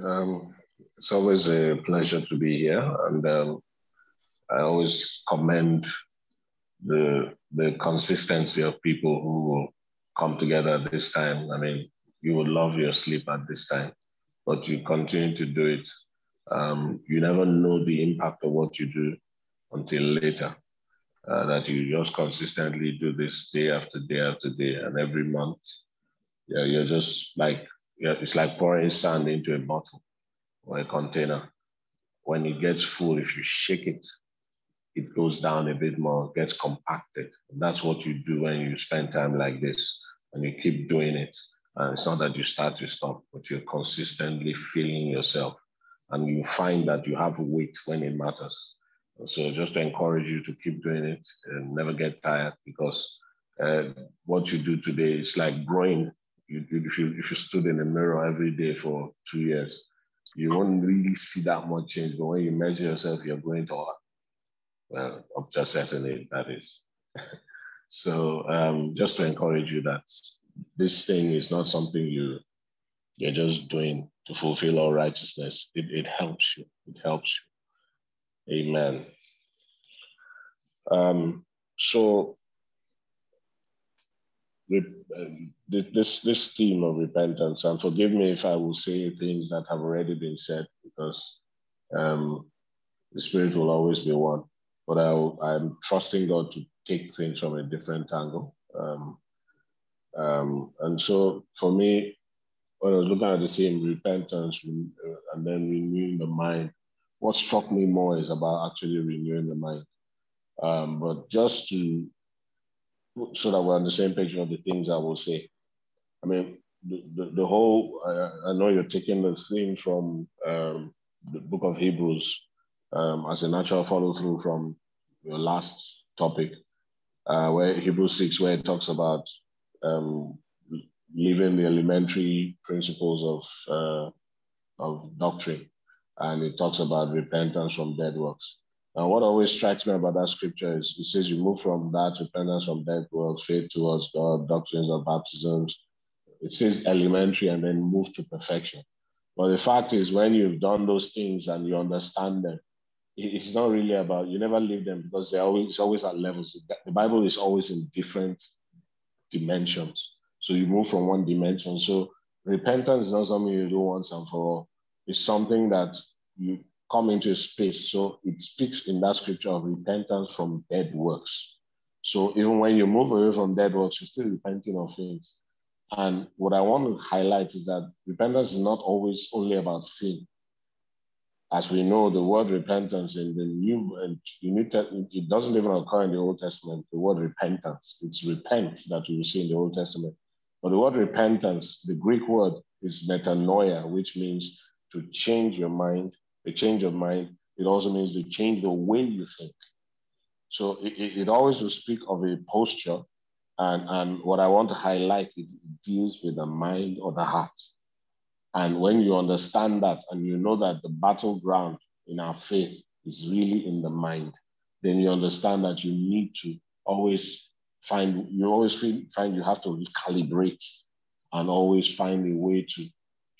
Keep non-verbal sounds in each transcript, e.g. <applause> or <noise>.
Um, it's always a pleasure to be here, and um, I always commend the the consistency of people who will come together at this time. I mean, you would love your sleep at this time, but you continue to do it. Um, you never know the impact of what you do until later. Uh, that you just consistently do this day after day after day, and every month, yeah, you're just like yeah, it's like pouring sand into a bottle or a container. When it gets full, if you shake it, it goes down a bit more, gets compacted. That's what you do when you spend time like this and you keep doing it. And it's not that you start to stop, but you're consistently feeling yourself. And you find that you have weight when it matters. So just to encourage you to keep doing it and never get tired because uh, what you do today is like growing. You, if, you, if you stood in the mirror every day for two years, you won't really see that much change. But when you measure yourself, you're going to, well, up to a certain age, that is. <laughs> so um, just to encourage you that this thing is not something you, you're just doing to fulfill all righteousness. It, it helps you. It helps you. Amen. Um, so this this theme of repentance, and forgive me if I will say things that have already been said, because um, the Spirit will always be one. But I, am trusting God to take things from a different angle. Um, um, and so for me, when I was looking at the theme, repentance uh, and then renewing the mind, what struck me more is about actually renewing the mind. Um, but just to so that we're on the same page of the things I will say. I mean, the, the, the whole, uh, I know you're taking the theme from um, the book of Hebrews um, as a natural follow through from your last topic, uh, where Hebrews 6, where it talks about um, leaving the elementary principles of, uh, of doctrine. And it talks about repentance from dead works. And what always strikes me about that scripture is it says you move from that repentance from death towards faith towards God, doctrines of baptisms. It says elementary and then move to perfection. But the fact is, when you've done those things and you understand them, it's not really about you never leave them because they're always it's always at levels. The Bible is always in different dimensions. So you move from one dimension. So repentance is not something you do once and for all. It's something that you come into a space. So it speaks in that scripture of repentance from dead works. So even when you move away from dead works, you're still repenting of things. And what I want to highlight is that repentance is not always only about sin. As we know, the word repentance in the New, New it doesn't even occur in the Old Testament. The word repentance, it's repent that you see in the Old Testament. But the word repentance, the Greek word is metanoia, which means to change your mind a change of mind, it also means to change the way you think. So it, it always will speak of a posture. And, and what I want to highlight is it deals with the mind or the heart. And when you understand that and you know that the battleground in our faith is really in the mind, then you understand that you need to always find, you always find you have to recalibrate and always find a way to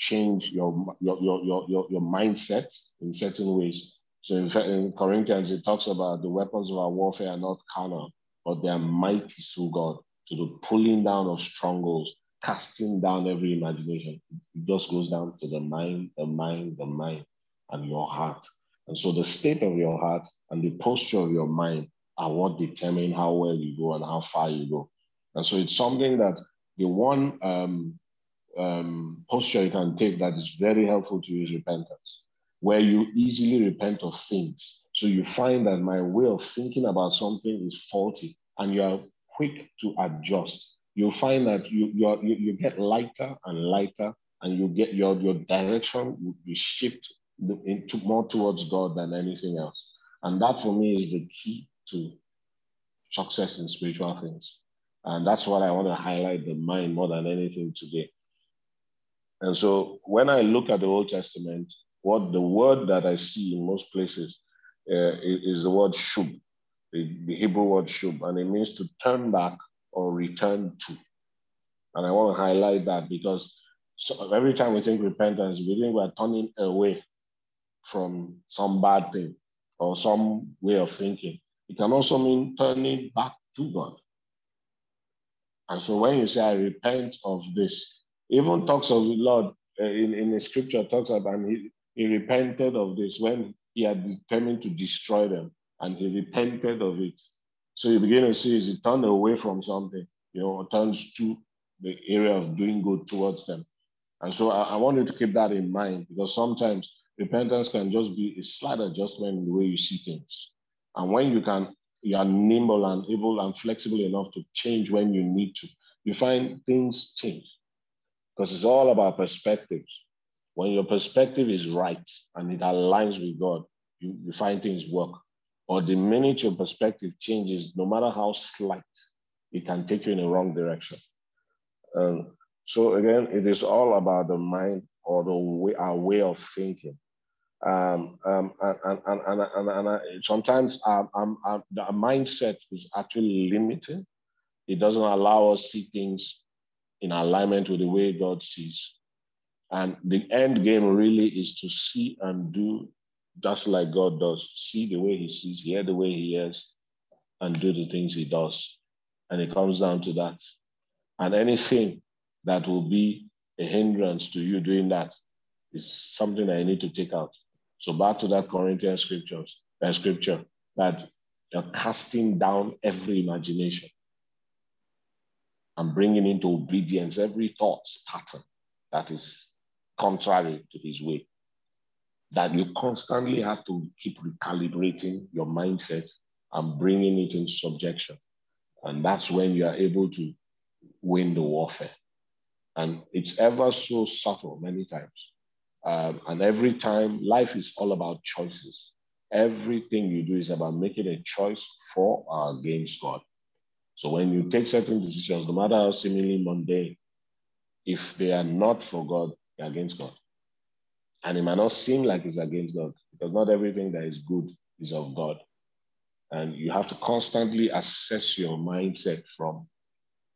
change your, your, your, your, your mindset in certain ways. So in, in Corinthians, it talks about the weapons of our warfare are not carnal, but they are mighty through God to the pulling down of strongholds, casting down every imagination. It just goes down to the mind, the mind, the mind, and your heart. And so the state of your heart and the posture of your mind are what determine how well you go and how far you go. And so it's something that the one um, um, posture you can take that is very helpful to you is repentance, where you easily repent of things. So you find that my way of thinking about something is faulty and you are quick to adjust. You'll find that you, you, you, you get lighter and lighter and you get your, your direction will be shift into more towards God than anything else. And that for me is the key to success in spiritual things. And that's what I want to highlight the mind more than anything today. And so when I look at the Old Testament, what the word that I see in most places uh, is the word shub, the, the Hebrew word shub, and it means to turn back or return to. And I want to highlight that because so every time we think repentance, we think we're turning away from some bad thing or some way of thinking. It can also mean turning back to God. And so when you say, I repent of this, even talks of the Lord uh, in, in the scripture, talks about and he, he repented of this when he had determined to destroy them and he repented of it. So you begin to see is he turned away from something, you know, turns to the area of doing good towards them. And so I, I want you to keep that in mind because sometimes repentance can just be a slight adjustment in the way you see things. And when you can, you are nimble and able and flexible enough to change when you need to, you find things change. Because it's all about perspectives. When your perspective is right and it aligns with God, you, you find things work. Or the minute your perspective changes, no matter how slight, it can take you in the wrong direction. Um, so again, it is all about the mind or the way, our way of thinking. Um, um, and, and, and, and, and, and sometimes our, our, the mindset is actually limiting. It doesn't allow us see things in alignment with the way God sees. And the end game really is to see and do just like God does. See the way he sees, hear the way he hears, and do the things he does. And it comes down to that. And anything that will be a hindrance to you doing that is something that I need to take out. So back to that Corinthian scriptures, that uh, scripture that you're casting down every imagination and bringing into obedience every thought pattern that is contrary to his way. That you constantly have to keep recalibrating your mindset and bringing it into subjection. And that's when you are able to win the warfare. And it's ever so subtle many times. Um, and every time, life is all about choices. Everything you do is about making a choice for or against God. So when you take certain decisions, no matter how seemingly mundane, if they are not for God, they're against God. And it might not seem like it's against God because not everything that is good is of God. And you have to constantly assess your mindset from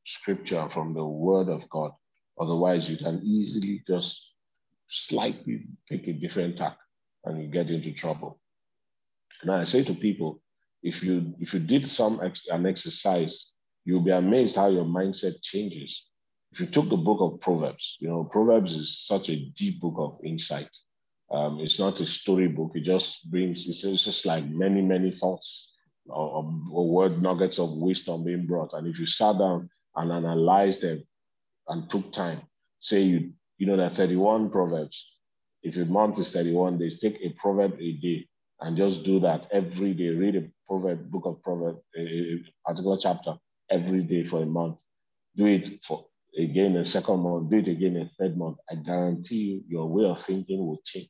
scripture, from the word of God. Otherwise, you can easily just slightly take a different tack and you get into trouble. Now I say to people, if you if you did some an exercise, you'll be amazed how your mindset changes. If you took the book of Proverbs, you know Proverbs is such a deep book of insight. Um, it's not a story book. It just brings it's, it's just like many many thoughts or, or word nuggets of wisdom being brought. And if you sat down and analyzed them and took time, say you you know, are 31 proverbs. If your month is 31 days, take a proverb a day and just do that every day. Read a proverb, book of proverb, a, particular chapter every day for a month. Do it for again a second month, do it again a third month. I guarantee you your way of thinking will change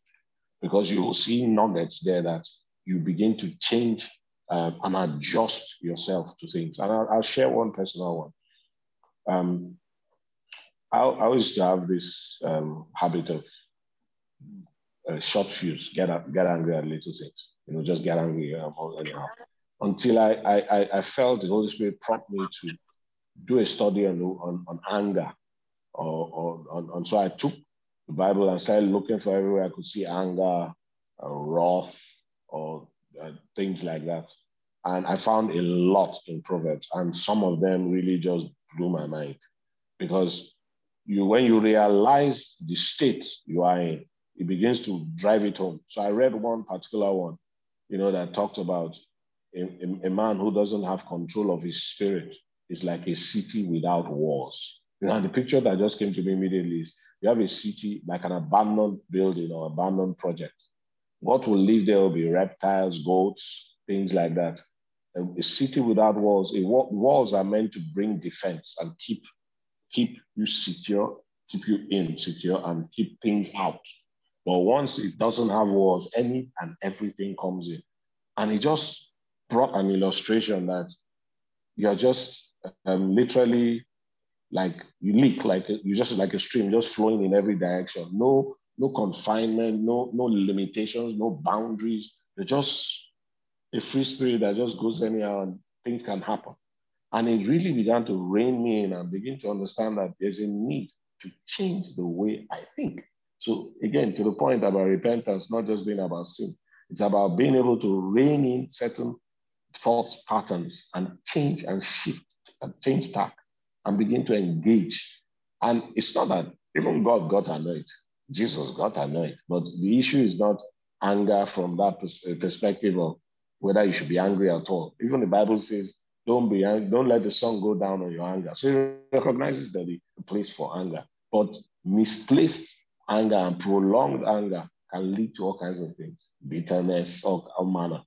because you will see nuggets there that you begin to change uh, and adjust yourself to things. And I'll, I'll share one personal one. Um, I, I used to have this um, habit of uh, short fuse, get up, get angry at little things. You know, just get angry anyhow. Until I, I, I felt the Holy Spirit prompt me to do a study on, on, on anger. Or, or on, on, so I took the Bible and started looking for everywhere I could see anger, uh, wrath, or uh, things like that. And I found a lot in Proverbs, and some of them really just blew my mind because you when you realize the state you are in, it begins to drive it home. So I read one particular one, you know, that talked about a, a, a man who doesn't have control of his spirit is like a city without walls. <laughs> You know, the picture that just came to me immediately is you have a city like an abandoned building or abandoned project. What will live there will be reptiles, goats, things like that. A, a city without walls, a, walls are meant to bring defense and keep keep you secure, keep you in secure, and keep things out. But once it doesn't have walls, any and everything comes in. And he just brought an illustration that you're just um, literally like you leak, like you just like a stream, just flowing in every direction. No, no confinement, no, no limitations, no boundaries. You're just a free spirit that just goes anyhow and things can happen. And it really began to rein me in and begin to understand that there's a need to change the way I think. So again, to the point about repentance, not just being about sin, it's about being able to rein in certain thoughts patterns and change and shift and change tack and begin to engage. And it's not that even God got annoyed. Jesus got annoyed. But the issue is not anger from that uh, perspective of whether you should be angry at all. Even the Bible says, don't be angry; don't let the sun go down on your anger. So he recognizes that the place for anger. But misplaced anger and prolonged anger can lead to all kinds of things, bitterness, all, all manner.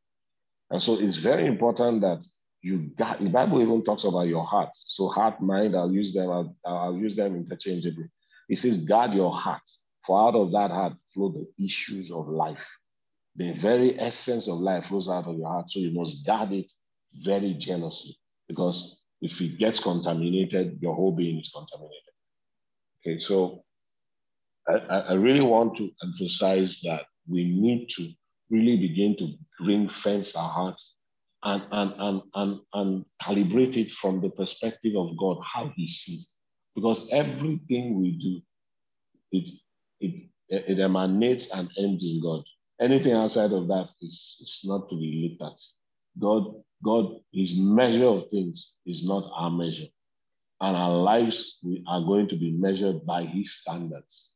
And so it's very important that you got the Bible even talks about your heart. So heart, mind, I'll use them, I'll, I'll use them interchangeably. It says, guard your heart, for out of that heart flow the issues of life. The very essence of life flows out of your heart. So you must guard it very jealously because if it gets contaminated, your whole being is contaminated. Okay, so I, I really want to emphasize that we need to really begin to ring fence our hearts and, and, and, and, and calibrate it from the perspective of God, how He sees. Because everything we do, it, it, it emanates and ends in God. Anything outside of that is, is not to be looked at. God, God, His measure of things is not our measure. And our lives we are going to be measured by His standards.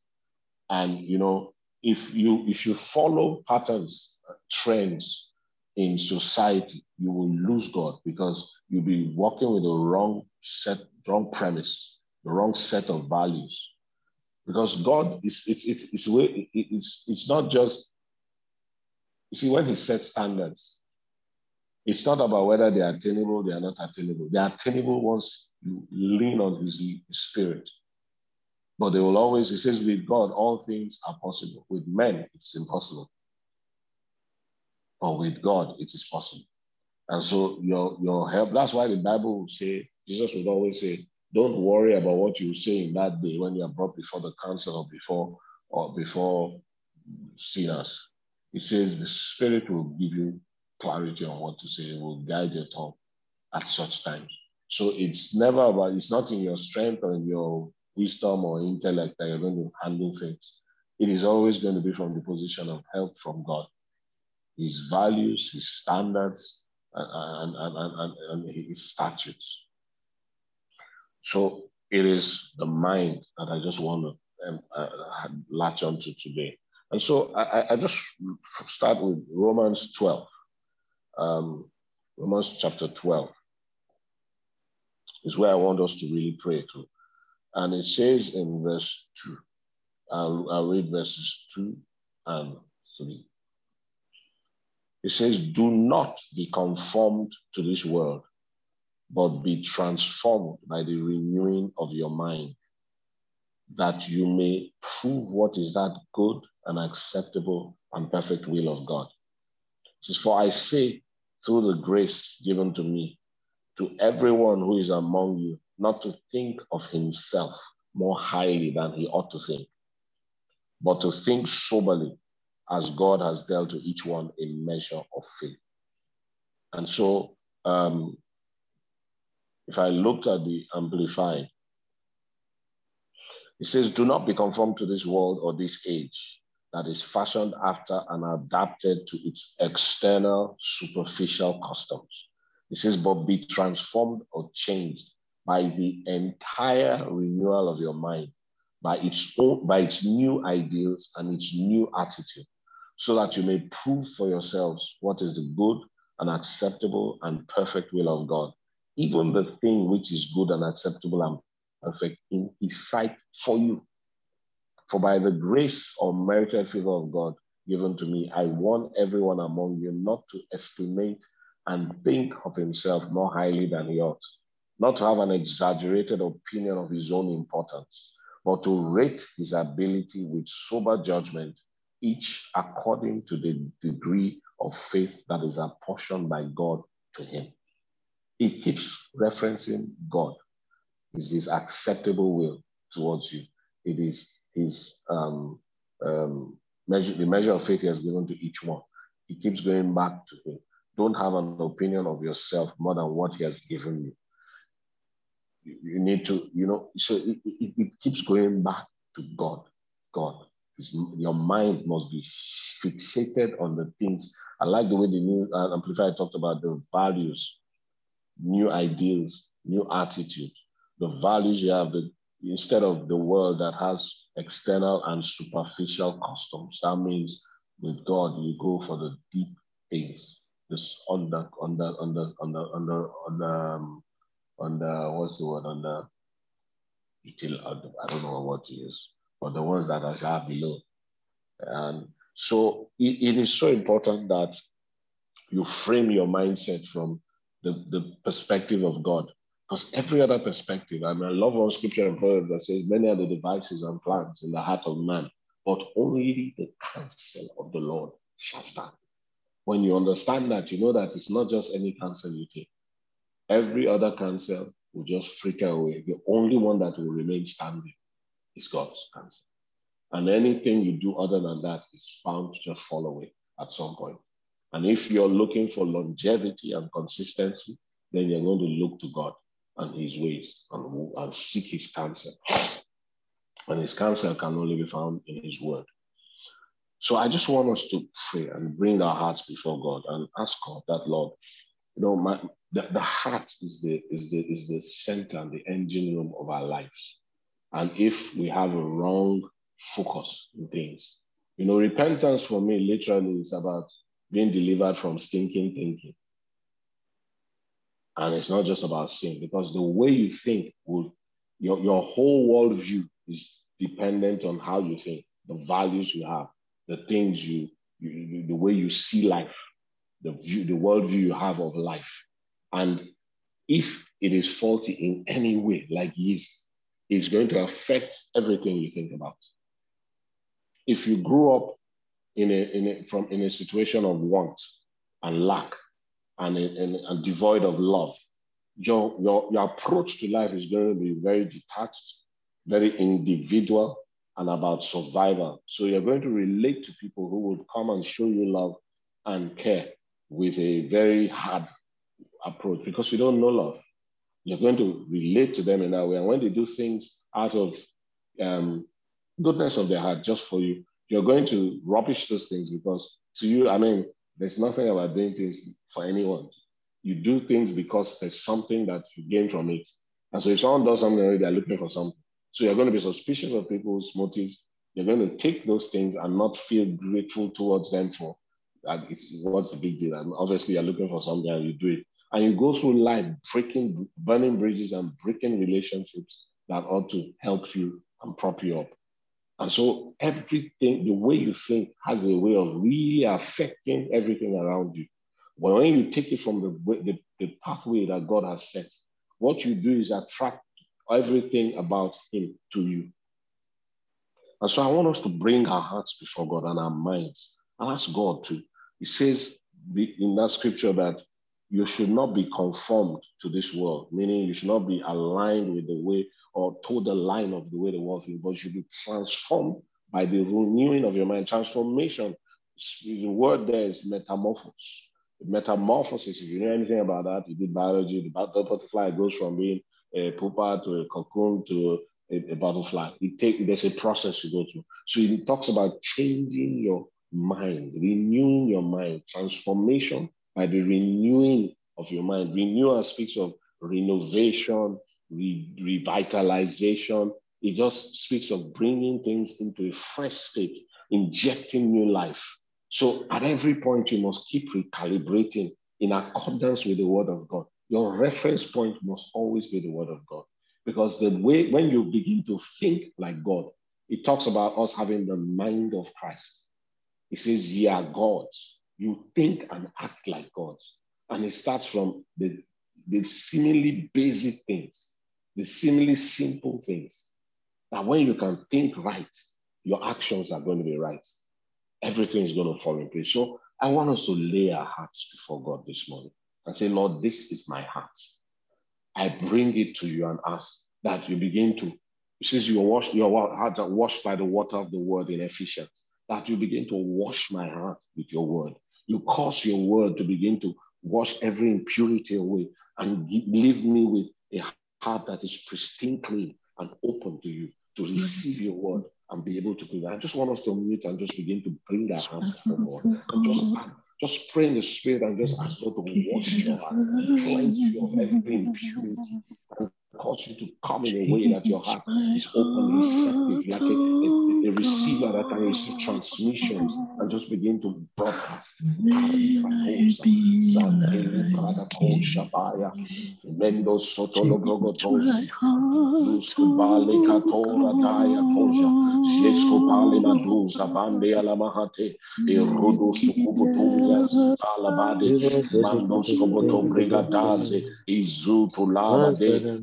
And you know, if you if you follow patterns, uh, trends, in society, you will lose God because you'll be working with the wrong set, wrong premise, the wrong set of values. Because God is it's it's it's it's it's not just you see when He sets standards, it's not about whether they are attainable, they are not attainable. They are attainable once you lean on His Spirit. But they will always, He says, with God, all things are possible. With men, it's impossible but with God, it is possible. And so your, your help, that's why the Bible would say, Jesus would always say, don't worry about what you say in that day when you are brought before the council or before or before sinners. He says the Spirit will give you clarity on what to say, it will guide your tongue at such times. So it's never about, it's not in your strength or in your wisdom or intellect that you're going to handle things. It is always going to be from the position of help from God his values, his standards, and, and, and, and, his statutes. So it is the mind that I just want to um, uh, latch onto today. And so I, I just start with Romans 12, um, Romans chapter 12 is where I want us to really pray to. And it says in verse 2, I'll, I'll read verses 2 and 3. It says, Do not be conformed to this world, but be transformed by the renewing of your mind, that you may prove what is that good and acceptable and perfect will of God. It says, For I say, through the grace given to me, to everyone who is among you, not to think of himself more highly than he ought to think, but to think soberly as God has dealt to each one a measure of faith. And so, um, if I looked at the Amplified, it says, Do not be conformed to this world or this age that is fashioned after and adapted to its external superficial customs. It says, But be transformed or changed by the entire renewal of your mind, by its own, by its new ideals and its new attitude so that you may prove for yourselves what is the good and acceptable and perfect will of God, even the thing which is good and acceptable and perfect in his sight for you. For by the grace or merited favor of God given to me, I warn everyone among you not to estimate and think of himself more highly than he ought, not to have an exaggerated opinion of his own importance, but to rate his ability with sober judgment each according to the degree of faith that is apportioned by God to him. He keeps referencing God. Is his acceptable will towards you. It is his um, um, measure, the measure of faith he has given to each one. He keeps going back to him. Don't have an opinion of yourself more than what he has given you. You need to, you know, so it, it, it keeps going back to God. God. It's, your mind must be fixated on the things. I like the way the new uh, Amplified talked about the values, new ideals, new attitude, the values you have, the, instead of the world that has external and superficial customs. That means with God, you go for the deep things. This on the on the on the on the on the on the um, on the what's the word on the uh, I don't know what to use, but the ones that are below. And so it, it is so important that you frame your mindset from the, the perspective of God. Because every other perspective, I mean, I love one scripture in Proverbs that says, Many are the devices and plans in the heart of man, but only the counsel of the Lord shall stand. When you understand that, you know that it's not just any counsel you take. Every other cancer will just fritter away. The only one that will remain standing is God's cancer. And anything you do other than that is bound to just fall away at some point. And if you're looking for longevity and consistency, then you're going to look to God and his ways and, and seek his counsel. And his counsel can only be found in his word. So I just want us to pray and bring our hearts before God and ask God that, Lord, you know, my, the, the heart is the, is, the, is the center and the engine room of our lives. And if we have a wrong focus in things, you know, repentance for me literally is about being delivered from stinking thinking. And it's not just about sin, because the way you think will, your, your whole worldview is dependent on how you think, the values you have, the things you, you the way you see life, the view, the worldview you have of life. And if it is faulty in any way, like yeast, it's going to affect everything you think about. If you grew up in a, in a, from, in a situation of want and lack and, and, and devoid of love, your, your, your approach to life is going to be very detached, very individual, and about survival. So you're going to relate to people who would come and show you love and care with a very hard approach because you don't know love. You're going to relate to them in that way. And when they do things out of um, goodness of their heart just for you, you're going to rubbish those things because to you, I mean, there's nothing about doing things for anyone. You do things because there's something that you gain from it. And so if someone does something, they're looking for something. So you're going to be suspicious of people's motives. You're going to take those things and not feel grateful towards them for that. It's what's the big deal. And obviously, you're looking for something and you do it. And you go through life breaking, burning bridges and breaking relationships that ought to help you and prop you up. And so everything, the way you think has a way of really affecting everything around you. But when you take it from the, the, the pathway that God has set, what you do is attract everything about Him to you. And so I want us to bring our hearts before God and our minds and ask God to. He says in that scripture that you should not be conformed to this world, meaning you should not be aligned with the way or to the line of the way the world is, but you should be transformed by the renewing of your mind. Transformation, the word there is metamorphosis. Metamorphosis, if you know anything about that, you did biology, the butterfly goes from being a pupa to a cocoon to a, a butterfly. It take, there's a process you go through. So it talks about changing your mind, renewing your mind, transformation by the renewing of your mind. Renewal speaks of renovation, re- revitalization. It just speaks of bringing things into a fresh state, injecting new life. So at every point, you must keep recalibrating in accordance with the word of God. Your reference point must always be the word of God. Because the way, when you begin to think like God, it talks about us having the mind of Christ. It says, Ye are gods. You think and act like gods. And it starts from the, the seemingly basic things the seemingly simple things. That when you can think right, your actions are going to be right. Everything is going to fall in place. So I want us to lay our hearts before God this morning and say, Lord, this is my heart. I bring it to you and ask that you begin to, since you wash your heart are washed by the water of the word in Ephesians, that you begin to wash my heart with your word. You cause your word to begin to wash every impurity away and leave me with a heart that is pristine clean and open to you to receive your word and be able to do that. I just want us to meet and just begin to bring our hearts forward and just just pray in the spirit and just ask God to wash your heart, cleanse you of every impurity, and cause you to come in a way that your heart is open, receptive, like a, a, a, receiver that can receive transmissions and just begin to broadcast.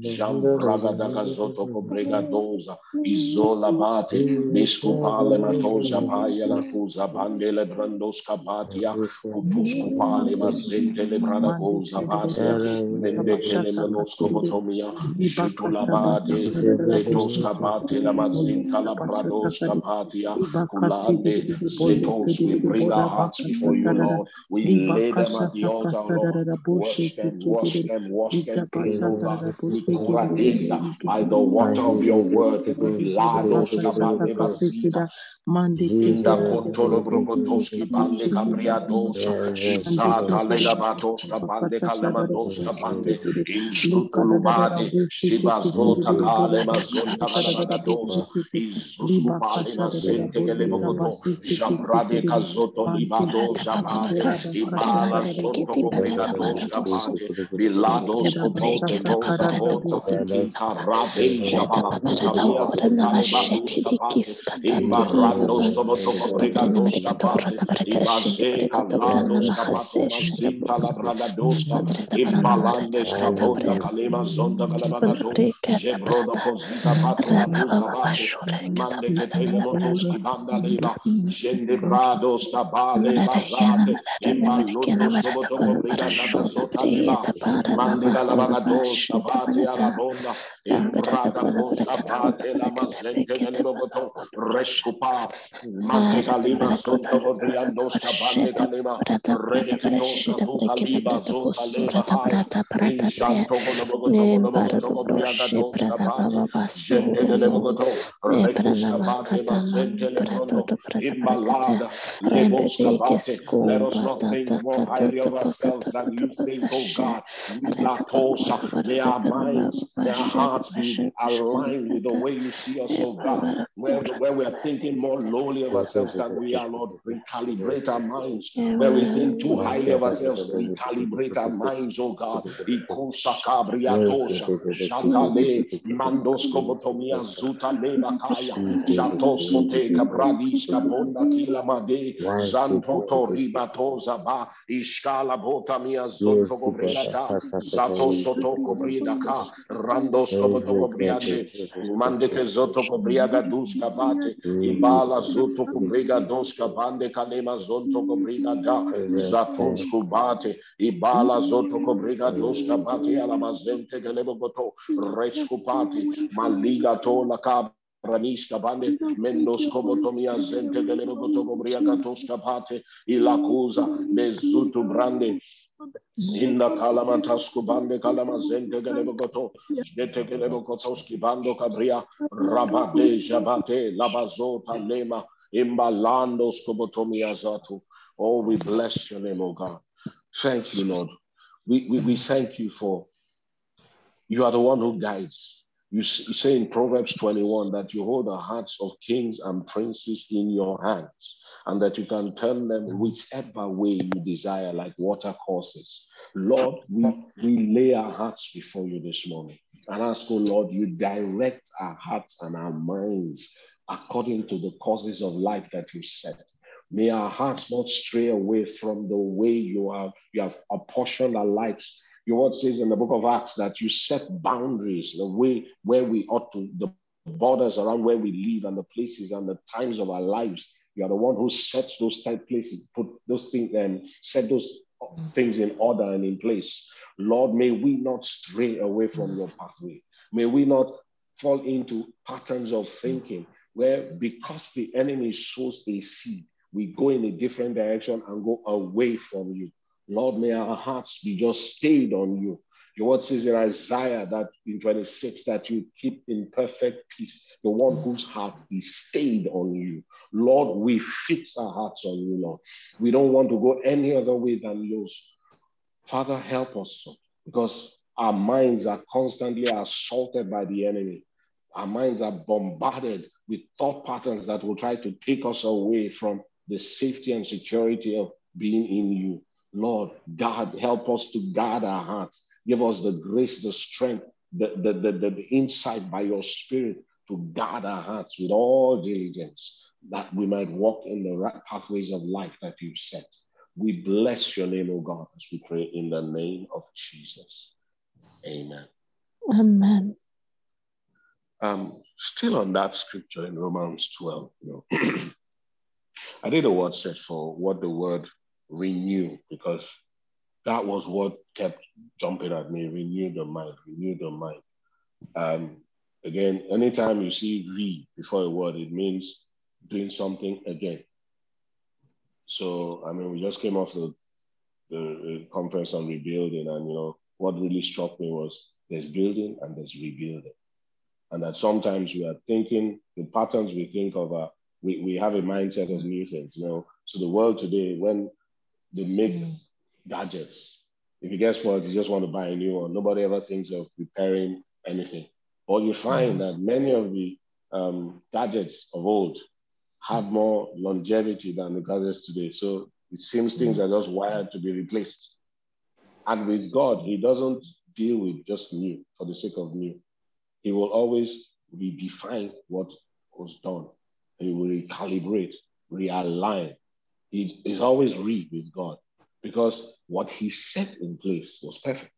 Jam Zetos, we bring our hearts before you, Lord. We lay them at the. Wash them, over by the water of your word. Lados kabane basita. Inda kontolo bande kabriadosa. Sata lega bande kalamadoska bande. Inzutulubade. Shibazota kale mazonta kalabagadosa. Izuskupale mazente gelebogoto. Kazoto libado jabade. Ibala soto kobrigadoska. Bilados kotosa boto. Ikarade jabala kutabia zotale baduska bade. Ibarandos koboto kobrigados kabade. Ibaze kalados kabato mazinta labragadoska. Imbalandes kabota kalema zonda kalabagato. Jebrodo kozita bato kabuska bade. Mande ketele motoski banda leba. Jende brados kabale bazate. Imbalundos koboto kobrigada zota leba. Mande kalabagados kabate alabonda. Imbrada koska bate la mazente kalebogoto. Reskupa. Mante kalima zonto kobriandos kabande kalema. Rede ketonsa tu kaliba zonta leba haya. Injanto kolobogoto kolobogoto kobriagados kabate. Jende kalebogoto. Rekus kabate mazente lebrondo. Imbalada. Lebos. Let us not think more highly of ourselves than you think, oh God. Latosa. May our minds, our hearts be aligned with the way you see us, oh God. Where, where we are thinking more lowly of ourselves than we are, Lord, recalibrate our minds. Where we think too highly of ourselves, recalibrate our minds, oh God. Shatale, mandos kobotomia, zuta kaya, jato sote kabradis kabonda kila made, zantoto ribatoza ba, ishkala bota mia zonto kobrigata, zato soto kobrida ka, rando soto kobriade, mande ke zoto kobriada duska bate, ibala zoto kobriga doska bande kalema zonto kobriga da, zato skubate, ibala zoto kobriga doska bate ala mazente kelebo goto, reskupati, maliga to la kab, Raniska bande, mendos kobotomia zente gelebo goto kobria gatoska pate, ilakuza, bezutu brande, Inna kalamantasku bande kalamazente gelebogoto, jete gelebogotoski bando kabria, rabade jabate, labazota lema, imbalando skobotomia zatu. Oh, we bless your name, oh God. Thank you, Lord. We, we, we thank you for you are the one who guides. You say in Proverbs 21 that you hold the hearts of kings and princes in your hands and that you can turn them whichever way you desire, like water courses. Lord, we, we lay our hearts before you this morning and ask, oh Lord, you direct our hearts and our minds according to the causes of life that you set. May our hearts not stray away from the way you have you have apportioned our lives. Your word says in the book of Acts that you set boundaries, the way where we ought to, the borders around where we live and the places and the times of our lives. You are the one who sets those type places, put those things and um, set those mm. things in order and in place. Lord, may we not stray away from mm. your pathway. May we not fall into patterns of thinking where because the enemy sows a seed, we go in a different direction and go away from you. Lord, may our hearts be just stayed on you. Your word says in Isaiah that in 26 that you keep in perfect peace the one mm. whose heart is stayed on you. Lord, we fix our hearts on you, Lord. We don't want to go any other way than yours. Father, help us because our minds are constantly assaulted by the enemy. Our minds are bombarded with thought patterns that will try to take us away from the safety and security of being in you. Lord, God, help us to guard our hearts. Give us the grace, the strength, the, the, the, the, insight by your spirit to guard our hearts with all diligence, that we might walk in the right pathways of life that you've set. We bless your name, O God, as we pray in the name of Jesus. Amen. Amen. Um, still on that scripture in Romans 12, you know, <clears throat> I did a word set for what the word renew because that was what kept jumping at me. Renew the mind, renew the mind. Um, again, anytime you see re before a word, it means doing something again. So, I mean, we just came off the, the, conference on rebuilding, and you know, what really struck me was there's building and there's rebuilding. And that sometimes we are thinking the patterns we think of are we, we have a mindset of new things, you know. So the world today, when they make mm. gadgets, if you guess what, you just want to buy a new one. Nobody ever thinks of repairing anything. But you find mm. that many of the um, gadgets of old have more longevity than the gadgets today. So it seems things mm. are just wired to be replaced. And with God, He doesn't deal with just new for the sake of new. He will always redefine what was done. He will recalibrate, realign. He is always re with God because what He set in place was perfect.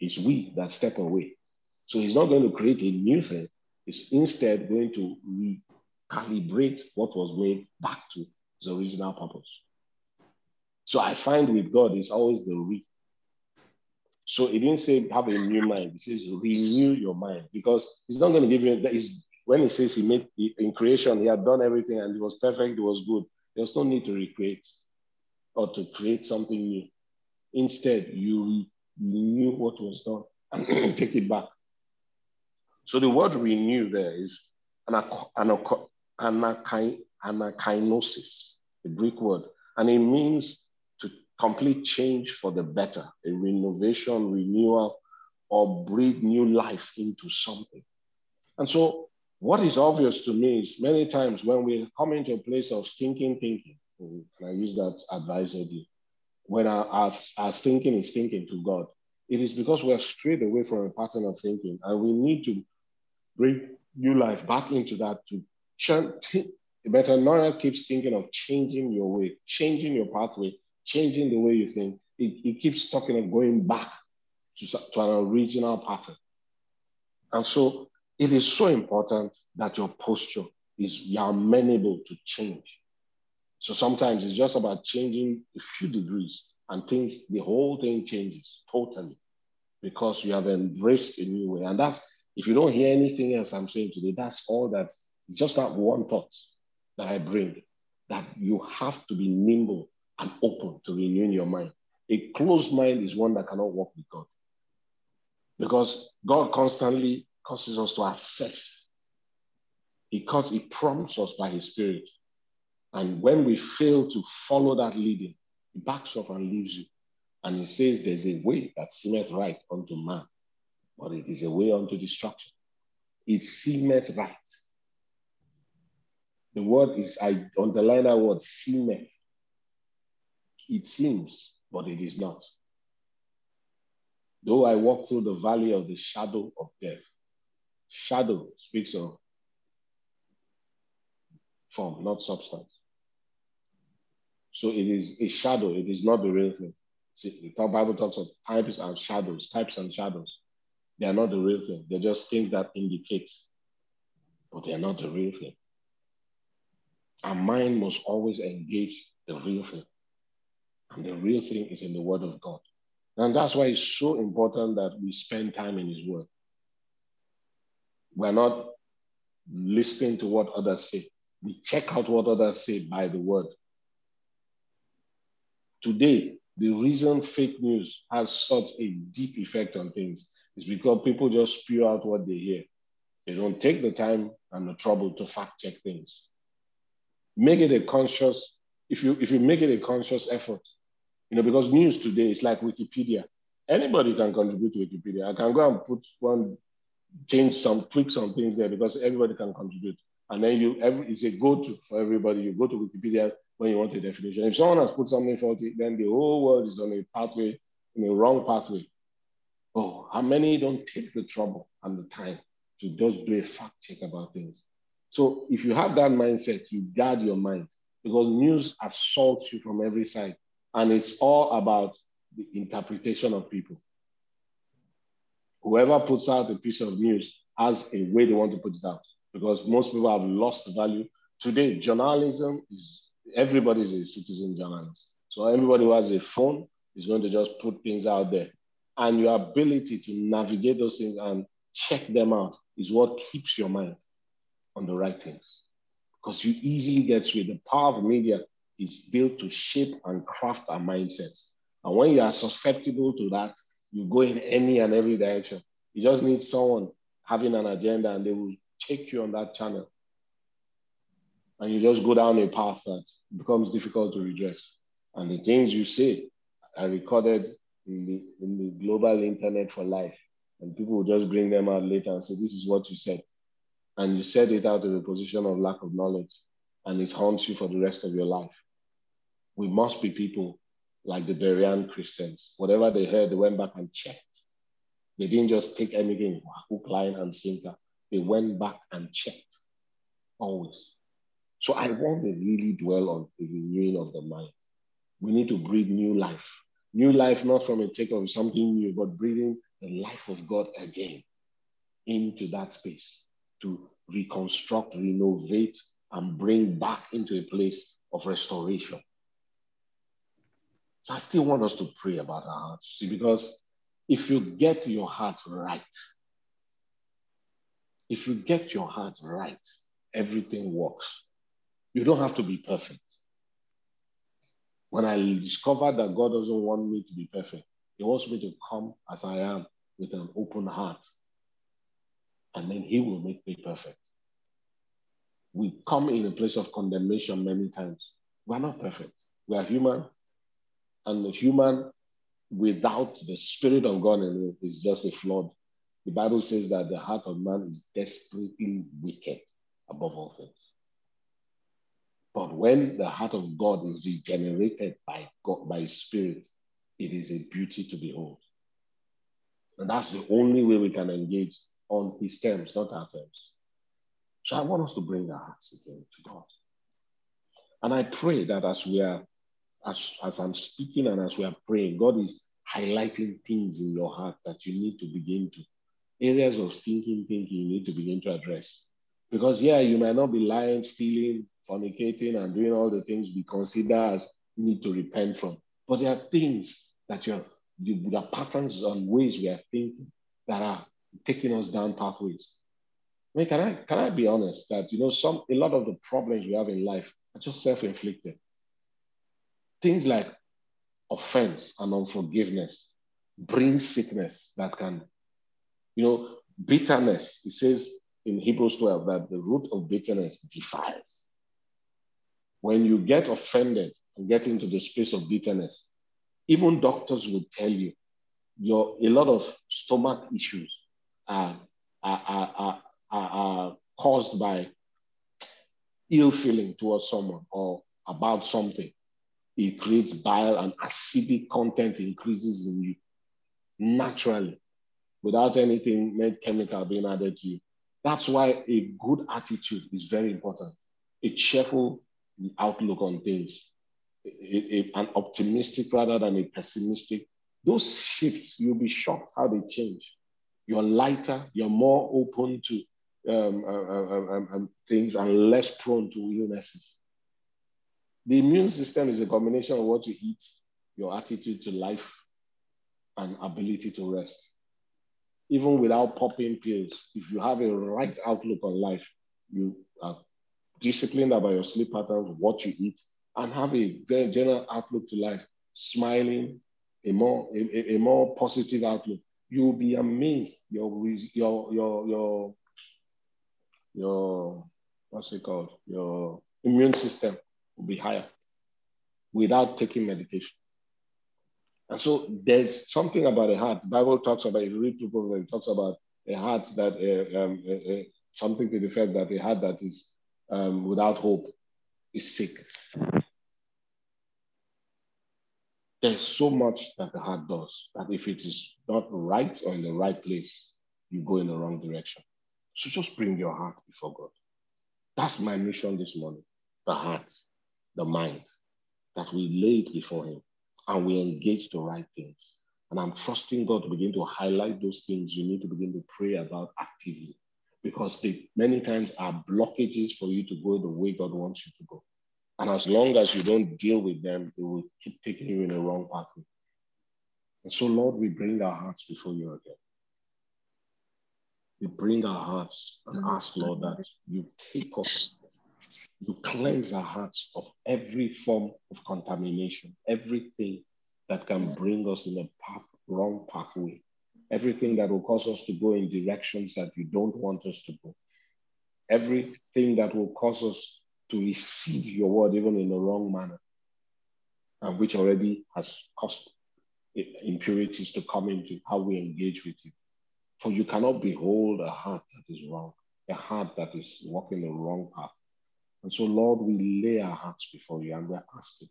It's we that step away. So He's not going to create a new thing. He's instead going to recalibrate what was made back to its original purpose. So I find with God, it's always the re. So it didn't say have a new mind. It says renew your mind because He's not going to give you when He says He made in creation, He had done everything and it was perfect, it was good. There's no need to recreate or to create something new. Instead, you renew what was done and <clears throat> take it back. So the word renew there is anakainosis, the Greek word, and it means to complete change for the better, a renovation, renewal, or breathe new life into something. And so, what is obvious to me is many times when we come into a place of stinking thinking, and I use that advisedly, when our, our, our thinking is thinking to God, it is because we are strayed away from a pattern of thinking, and we need to bring new life back into that to. Metanoia keeps thinking of changing your way, changing your pathway, changing the way you think. It, it keeps talking of going back to, to an original pattern. And so it is so important that your posture is you're amenable to change. So sometimes it's just about changing a few degrees and things, the whole thing changes totally because you have embraced a new way. And that's, if you don't hear anything else I'm saying today, that's all that, just that one thought that I bring, that you have to be nimble and open to renewing your mind. A closed mind is one that cannot walk with God. Because God constantly causes us to assess. He, causes, he prompts us by his spirit. And when we fail to follow that leading, he backs off and leaves you. And he says, There's a way that seemeth right unto man, but it is a way unto destruction. It seemeth right. The word is, I underline that word, seemeth. It seems, but it is not. Though I walk through the valley of the shadow of death, shadow speaks of form, not substance. So it is a shadow, it is not the real thing. See, the Bible talks of types and shadows, types and shadows. They are not the real thing. They're just things that indicate, but they are not the real thing. Our mind must always engage the real thing. And the real thing is in the Word of God. And that's why it's so important that we spend time in His Word. We're not listening to what others say. We check out what others say by the Word. Today, the reason fake news has such a deep effect on things is because people just spew out what they hear. They don't take the time and the trouble to fact check things. Make it a conscious, if you if you make it a conscious effort, you know, because news today is like Wikipedia. Anybody can contribute to Wikipedia. I can go and put one, change some, tweak some things there because everybody can contribute. And then you, every, it's a go-to for everybody. You go to Wikipedia when you want a definition. If someone has put something faulty, then the whole world is on a pathway, in a wrong pathway. Oh, how many don't take the trouble and the time to just do a fact check about things? So if you have that mindset, you guard your mind because news assaults you from every side. And it's all about the interpretation of people. Whoever puts out a piece of news has a way they want to put it out because most people have lost value. Today, journalism is everybody is a citizen journalist. So everybody who has a phone is going to just put things out there. And your ability to navigate those things and check them out is what keeps your mind on the right things. Because you easily get through. The power of media is built to shape and craft our mindsets. And when you are susceptible to that, you go in any and every direction. You just need someone having an agenda and they will take you on that channel. And you just go down a path that becomes difficult to redress. And the things you say are recorded in the, in the global internet for life. And people will just bring them out later and say, This is what you said. And you said it out of a position of lack of knowledge, and it haunts you for the rest of your life. We must be people like the Berean Christians. Whatever they heard, they went back and checked. They didn't just take anything, hook, line, and sinker. They went back and checked always. So I want to really dwell on the renewing of the mind. We need to breathe new life. New life, not from a take of something new, but breathing the life of God again into that space to reconstruct, renovate, and bring back into a place of restoration. So I still want us to pray about our hearts. See, because if you get your heart right, if you get your heart right, everything works. You don't have to be perfect. When I discovered that God doesn't want me to be perfect, He wants me to come as I am with an open heart. And then He will make me perfect. We come in a place of condemnation many times. We're not perfect. We are human. And the human without the Spirit of God in it is just a flawed. The Bible says that the heart of man is desperately wicked above all things. But when the heart of God is regenerated by God, by Spirit, it is a beauty to behold. And that's the only way we can engage on his terms, not our terms. So I want us to bring our hearts again to God. And I pray that as we are, as, as I'm speaking and as we are praying, God is highlighting things in your heart that you need to begin to, areas of stinking thinking you need to begin to address. Because, yeah, you might not be lying, stealing, fornicating, and doing all the things we consider as you need to repent from. But there are things that you have the, the patterns and ways we are thinking that are taking us down pathways. I mean, can I can I be honest that you know some a lot of the problems we have in life are just self-inflicted. Things like offense and unforgiveness bring sickness that can, you know, bitterness. It says in Hebrews 12 that the root of bitterness defiles. When you get offended and get into the space of bitterness, even doctors will tell you your a lot of stomach issues are, are, are, are, caused by ill feeling towards someone or about something. It creates bile and acidic content increases in you naturally without anything made chemical being added to you. That's why a good attitude is very important. A cheerful outlook on things a, a, an optimistic rather than a pessimistic, those shifts, you'll be shocked how they change. You're lighter, you're more open to um, uh, uh, uh, things and less prone to illnesses. The immune system is a combination of what you eat, your attitude to life, and ability to rest. Even without popping pills, if you have a right outlook on life, you are disciplined about your sleep patterns, what you eat, and have a general outlook to life, smiling, a more a, a more positive outlook, you'll be amazed. Your your your your your what's it called? Your immune system will be higher without taking medication. And so there's something about a heart. The Bible talks about, you read people, it talks about a heart that, uh, um, uh, something to the effect that a heart that is um, without hope is sick. There's so much that the heart does that if it is not right or in the right place, you go in the wrong direction. So just bring your heart before God. That's my mission this morning. The heart, the mind, that we lay it before Him and we engage the right things. And I'm trusting God to begin to highlight those things you need to begin to pray about actively because they many times are blockages for you to go the way God wants you to go. And as long as you don't deal with them, they will keep taking you in the wrong pathway. And so, Lord, we bring our hearts before you again. We bring our hearts and ask, Lord, that you take us you cleanse our hearts of every form of contamination, everything that can bring us in a path, wrong pathway, everything that will cause us to go in directions that you don't want us to go, everything that will cause us to receive your word even in the wrong manner, and which already has caused impurities to come into how we engage with you. For you cannot behold a heart that is wrong, a heart that is walking the wrong path. And so, Lord, we lay our hearts before you and we're asking.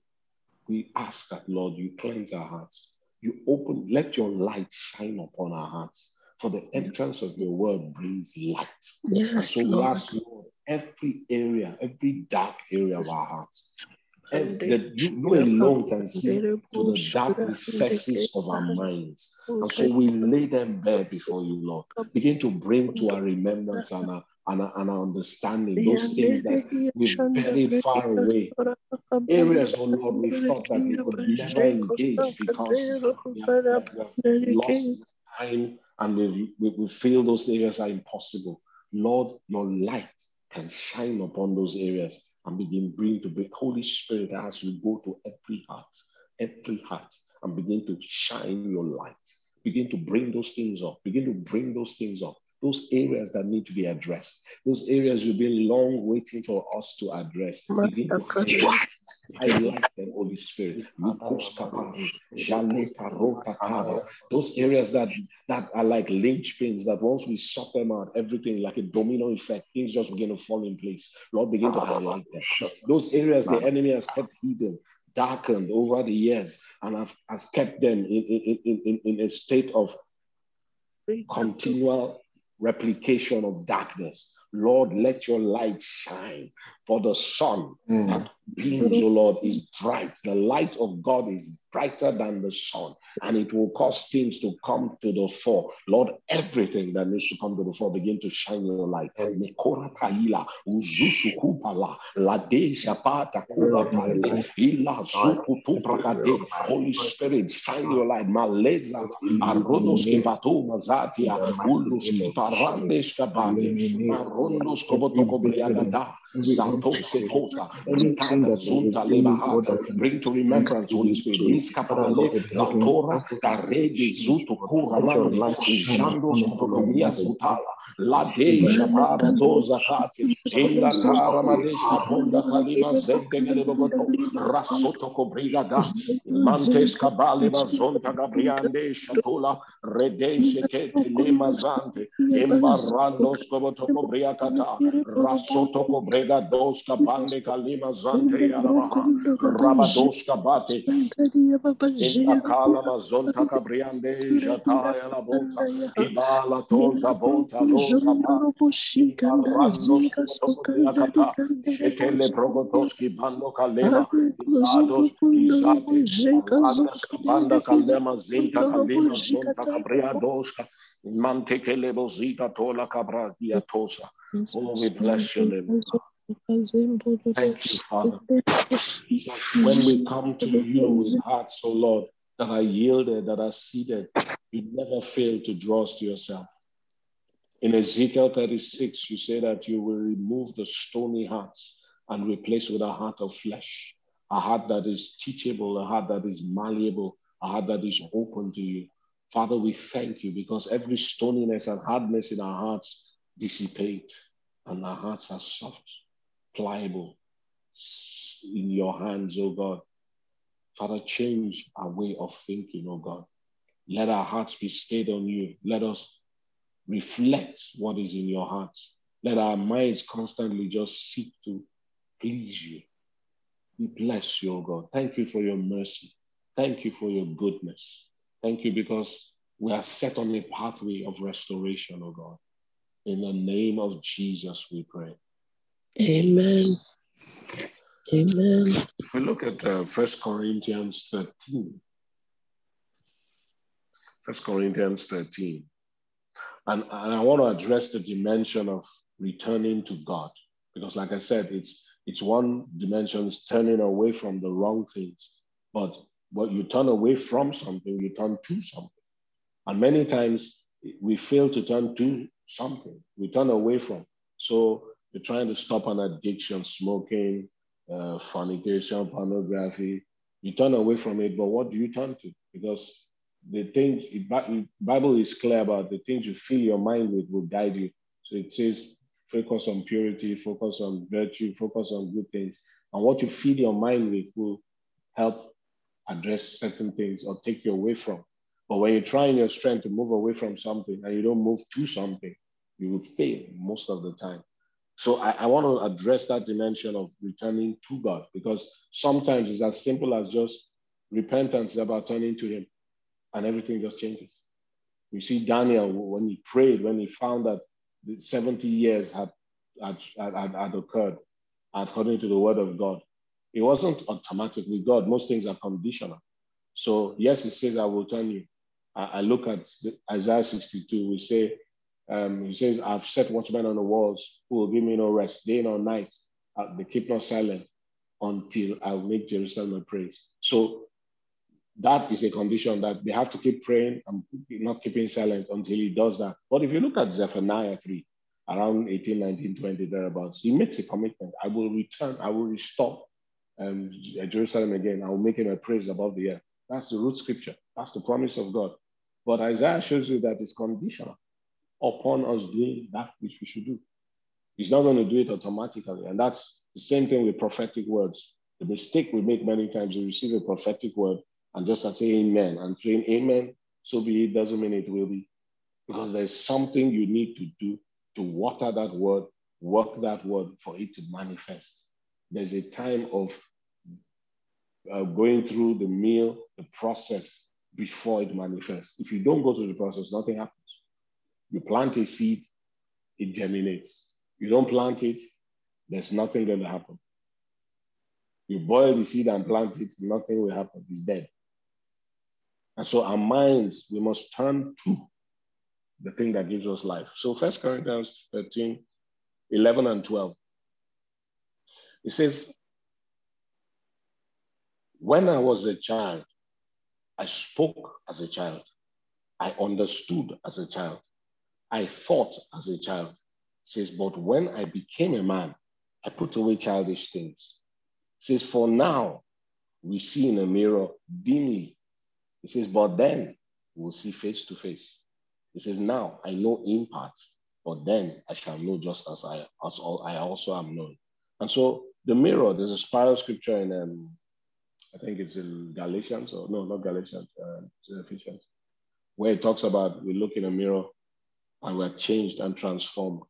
We ask that, Lord, you cleanse our hearts. You open, let your light shine upon our hearts. For the entrance of your word brings light. Yes, and so Lord. we ask, Lord, every area, every dark area of our hearts, and that you, you alone can see to the dark recesses of our minds. And so we lay them bare before you, Lord. Begin to bring to our remembrance and our, and our, and our understanding those things that we've buried far away. Areas, oh Lord, we thought that we could never engage because we have, we have- we have lost time and we, we, we feel those areas are impossible. Lord, your light can shine upon those areas and begin bring to bring Holy Spirit as you go to every heart, every heart, and begin to shine your light. Begin to bring those things up. Begin to bring those things up. Those areas that need to be addressed. Those areas you've been long waiting for us to address. Begin to highlight, highlight them, Holy Spirit. Those areas that that are like linchpins that once we sort them out, everything like a domino effect, things just begin to fall in place. Lord, begin to highlight them. Those areas the enemy has kept hidden, darkened over the years, and have, has kept them in, in, in, in, a state of continual replication of darkness. Lord, let your light shine. For the sun that beams, O Lord, is bright. The light of God is brighter than the sun, and it will cause things to come to the fore. Lord, everything that needs to come to the fore, begin to shine your light. Mekora kaila, uzusu kupala, lade shapata kura pale, ila zuku tu prakade. Holy Spirit, shine your light. Maleza, mazatia, ulus kiparandes kabate, marondos kobotoko briagada, zato sekota, enkata zunta lebahata. Bring to remembrance, Holy Spirit. Miskapale, la Torah, Darede Zutu Kura Mande, Jandos Kotokobia Zutala, La Deja Para Doza Kati, Inga Kara Madesha Ponda Kalima Zente Gelebogoto, Rasoto Kobrigada, Mantes Kabale Mazonta Gabriande Shatola, Rede Shekete Lema Zante, Imbarandos Kobotoko Briakata, Rasoto Kobrega Dos Kapande Kalima Zante Yalabaha, Rabados Kabate, Indakala mazonta cabriande jataya la bota ibala toza bota loza ba randos kotokobriakata shetele progotoski bando kalema ilados izate alandas kabanda kalema zinta kalema zonta cabriadoska mantekele bozita tola cabragia tosa oh we bless your name Thank you, Father. When we come to you with hearts, oh Lord, that are yielded, that are seated, you never fail to draw us to yourself. In Ezekiel 36, you say that you will remove the stony hearts and replace with a heart of flesh, a heart that is teachable, a heart that is malleable, a heart that is open to you. Father, we thank you because every stoniness and hardness in our hearts dissipate and our hearts are soft, pliable in your hands, oh God. Father, change our way of thinking, oh God. Let our hearts be stayed on you. Let us reflect what is in your heart. Let our minds constantly just seek to please you. We bless you, oh God. Thank you for your mercy. Thank you for your goodness. Thank you because we are set on a pathway of restoration, oh God. In the name of Jesus, we pray. Amen. Amen. If we look at uh, 1 Corinthians 13, 1 Corinthians 13, and, and I want to address the dimension of returning to God, because like I said, it's it's one dimension is turning away from the wrong things, but what you turn away from something, you turn to something. And many times we fail to turn to something, we turn away from. So you're trying to stop an addiction, smoking, uh, fornication, pornography. You turn away from it, but what do you turn to? Because the things, the Bible is clear about the things you fill your mind with will guide you. So it says, focus on purity, focus on virtue, focus on good things. And what you feed your mind with will help address certain things or take you away from. But when you're trying your strength to move away from something and you don't move to something, you will fail most of the time. So I, I want to address that dimension of returning to God because sometimes it's as simple as just repentance about turning to Him and everything just changes. You see, Daniel, when he prayed, when he found that the 70 years had, had, had, had occurred according to the word of God, it wasn't automatic with God. Most things are conditional. So, yes, it says, I will turn you. I, I look at the, Isaiah 62, we say, um, he says, I've set watchmen on the walls who will give me no rest, day nor night. Uh, they keep not silent until I make Jerusalem a praise. So that is a condition that they have to keep praying and not keeping silent until he does that. But if you look at Zephaniah 3, around 18, 19, 20, thereabouts, he makes a commitment. I will return, I will restore um, Jerusalem again. I will make him a praise above the earth. That's the root scripture. That's the promise of God. But Isaiah shows you that it's conditional upon us doing that which we should do. He's not going to do it automatically. And that's the same thing with prophetic words. The mistake we make many times, we receive a prophetic word and just say amen and saying amen, so be it, doesn't mean it will be. Because there's something you need to do to water that word, work that word for it to manifest. There's a time of uh, going through the meal, the process before it manifests. If you don't go through the process, nothing happens. You plant a seed, it germinates. You don't plant it, there's nothing going to happen. You boil the seed and plant it, nothing will happen. It's dead. And so our minds, we must turn to the thing that gives us life. So First Corinthians 13, 11 and 12. It says, when I was a child, I spoke as a child. I understood as a child. I thought as a child. It says, but when I became a man, I put away childish things. It says, for now we see in a mirror dimly he says, but then we'll see face to face. He says, now I know in part, but then I shall know just as I as all, I also am known. And so the mirror, there's a spiral scripture in um, I think it's in Galatians or no, not Galatians, uh, Ephesians, where it talks about we look in a mirror and we're changed and transformed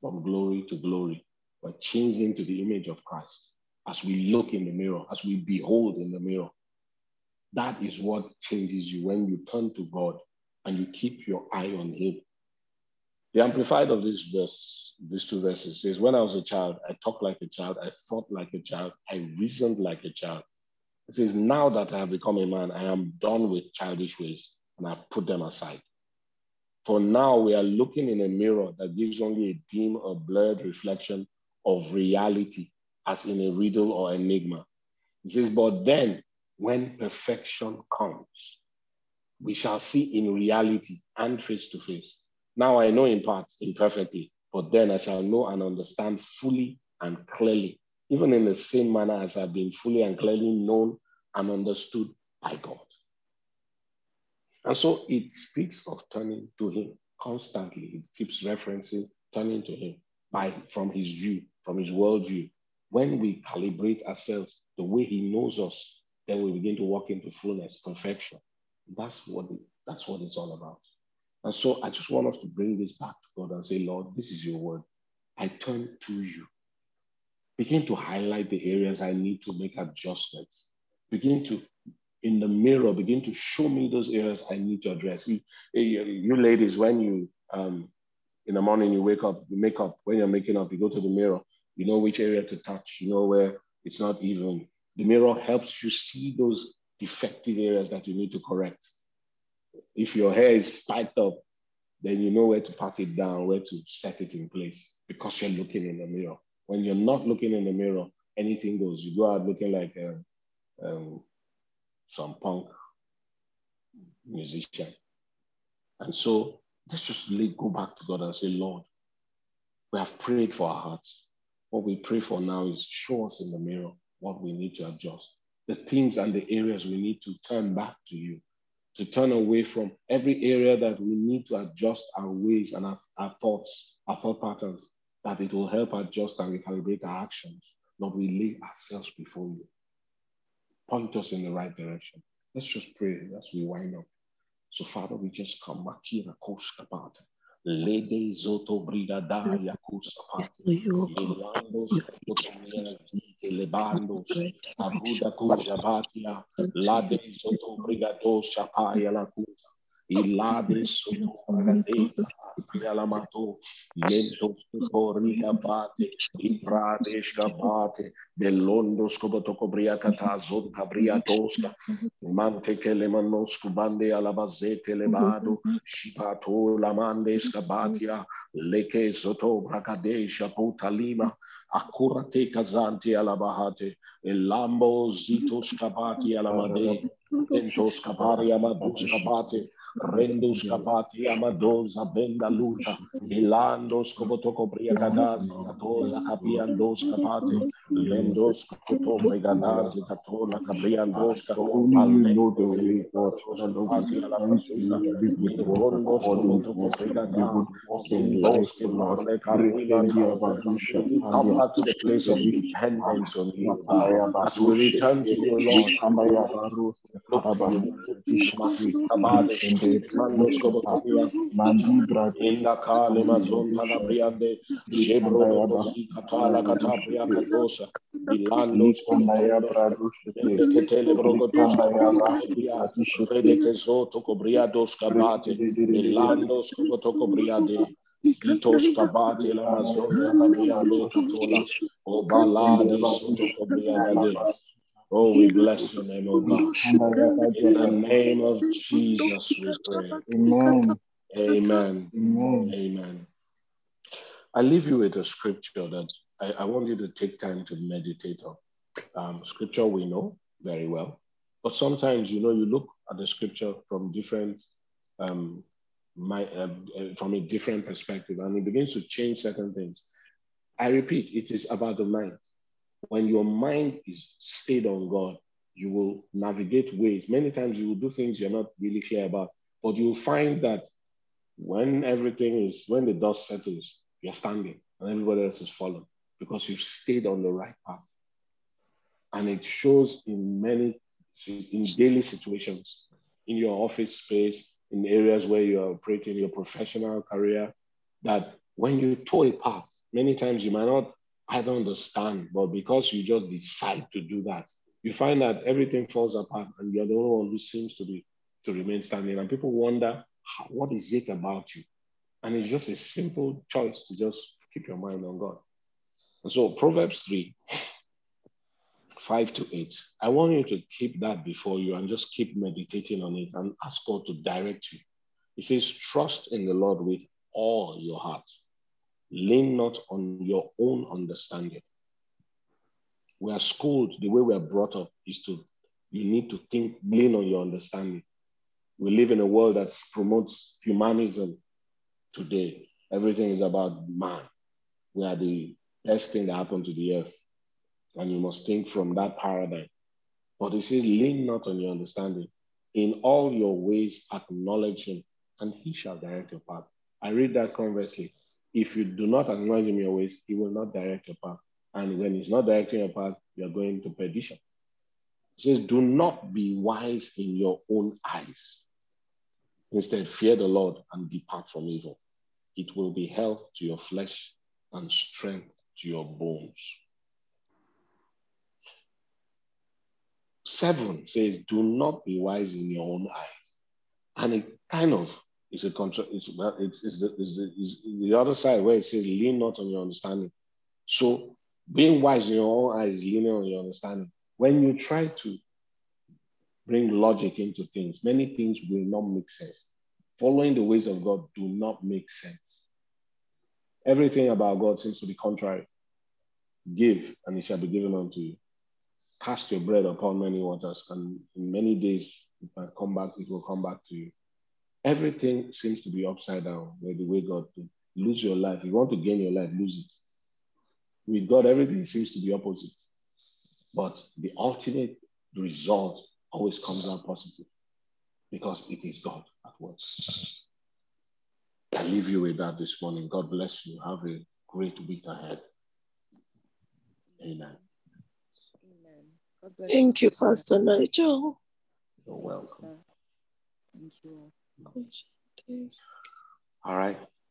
from glory to glory. We're changed into the image of Christ as we look in the mirror, as we behold in the mirror. That is what changes you when you turn to God and you keep your eye on Him. The amplified of this verse, these two verses says, When I was a child, I talked like a child, I thought like a child, I reasoned like a child. It says, Now that I have become a man, I am done with childish ways and I've put them aside. For now, we are looking in a mirror that gives only a dim or blurred reflection of reality, as in a riddle or enigma. It says, But then when perfection comes, we shall see in reality and face to face. Now I know in part, imperfectly, but then I shall know and understand fully and clearly, even in the same manner as I've been fully and clearly known and understood by God. And so it speaks of turning to Him constantly. It keeps referencing turning to Him by from His view, from His worldview. When we calibrate ourselves the way He knows us, then we begin to walk into fullness, perfection. That's what it, that's what it's all about. And so I just want us to bring this back to God and say, Lord, this is your word. I turn to you. Begin to highlight the areas I need to make adjustments. Begin to, in the mirror, begin to show me those areas I need to address. You, you ladies, when you, um, in the morning, you wake up, you make up, when you're making up, you go to the mirror, you know which area to touch, you know where it's not even. The mirror helps you see those defective areas that you need to correct. If your hair is spiked up, then you know where to pat it down, where to set it in place because you're looking in the mirror. When you're not looking in the mirror, anything goes. You go out looking like um, um, some punk musician. And so let's just go back to God and say, Lord, we have prayed for our hearts. What we pray for now is show us in the mirror what we need to adjust, the things and the areas we need to turn back to you, to turn away from every area that we need to adjust our ways and our, our thoughts, our thought patterns, that it will help adjust and recalibrate our actions. Lord, we lay ourselves before you. Point us in the right direction. Let's just pray as we wind up. So, Father, we just come. Makira Koshkabata. Lede Zoto Brigada Yakusapati. Milandos Lebandos. Abuda Kujabatia. Lade Zoto Brigado Shapaya il ladro il suo paradetta l'amato mezzo corriga il prade scapate dell'ondo scopato cobria cata zotta tosca mante che le manosco bande alla basete le vado scipato la mande scabatia le che sotto bracadescia puta lima accurate casanti alla bahate e lambo zito scappati alla made tento scapare alla scapate Rendus capati amadosa benda luta, ilandos cobotoko briagadas, catosa capiandos capati, lendos coto brigadas, catola cabriandos cato, alendo de capati alla pasuta, rondos cobotoko brigada, lendos que morre carrile, come back to the place of dependence on you, as we return to you, Lord, mandibra illa la briande jebro bosi katala katapria katosa ilando skonaya pradus ketele brogo tosa ya rede che sotto cobriado scabate ilando sotto cobriade Kitos kabate la mazonta la briande cobriade Oh, we bless your name, oh God. In the name of Jesus, we pray. Amen. Amen. Amen. Amen. I leave you with a scripture that I, I want you to take time to meditate on. Um, scripture we know very well, but sometimes you know you look at the scripture from different, um, my uh, from a different perspective, and it begins to change certain things. I repeat, it is about the mind when your mind is stayed on God, you will navigate ways. Many times you will do things you're not really clear about, but you'll find that when everything is, when the dust settles, you're standing and everybody else is falling because you've stayed on the right path. And it shows in many, in daily situations, in your office space, in areas where you're operating your professional career, that when you tow a path, many times you might not I don't understand. But because you just decide to do that, you find that everything falls apart and you're the only one who seems to be to remain standing. And people wonder, what is it about you? And it's just a simple choice to just keep your mind on God. And so Proverbs 3, 5 to 8. I want you to keep that before you and just keep meditating on it and ask God to direct you. It says, trust in the Lord with all your heart lean not on your own understanding. We are schooled, the way we are brought up is to, you need to think, lean on your understanding. We live in a world that promotes humanism today. Everything is about man. We are the best thing that happened to the earth. And you must think from that paradigm. But it says, lean not on your understanding. In all your ways, acknowledge him, and he shall direct your path. I read that conversely. If you do not acknowledge him your ways, he will not direct your path. And when he's not directing your path, you're going to perdition. It says, Do not be wise in your own eyes. Instead, fear the Lord and depart from evil. It will be health to your flesh and strength to your bones. Seven says, Do not be wise in your own eyes. And it kind of is a contra, it's, well, it's, it's, the, it's, the, it's the other side where it says, Lean not on your understanding. So being wise in your own eyes, leaning on your understanding. When you try to bring logic into things, many things will not make sense. Following the ways of God do not make sense. Everything about God seems to be contrary. Give, and it shall be given unto you. Cast your bread upon many waters, and in many days it might come back, it will come back to you. Everything seems to be upside down, where the way God did. Lose your life. You want to gain your life, lose it. With God, everything seems to be opposite. But the ultimate result always comes out positive because it is God at work. I leave you with that this morning. God bless you. Have a great week ahead. Amen. Amen. Thank you, Pastor Nigel. You're welcome. Thank you. All right.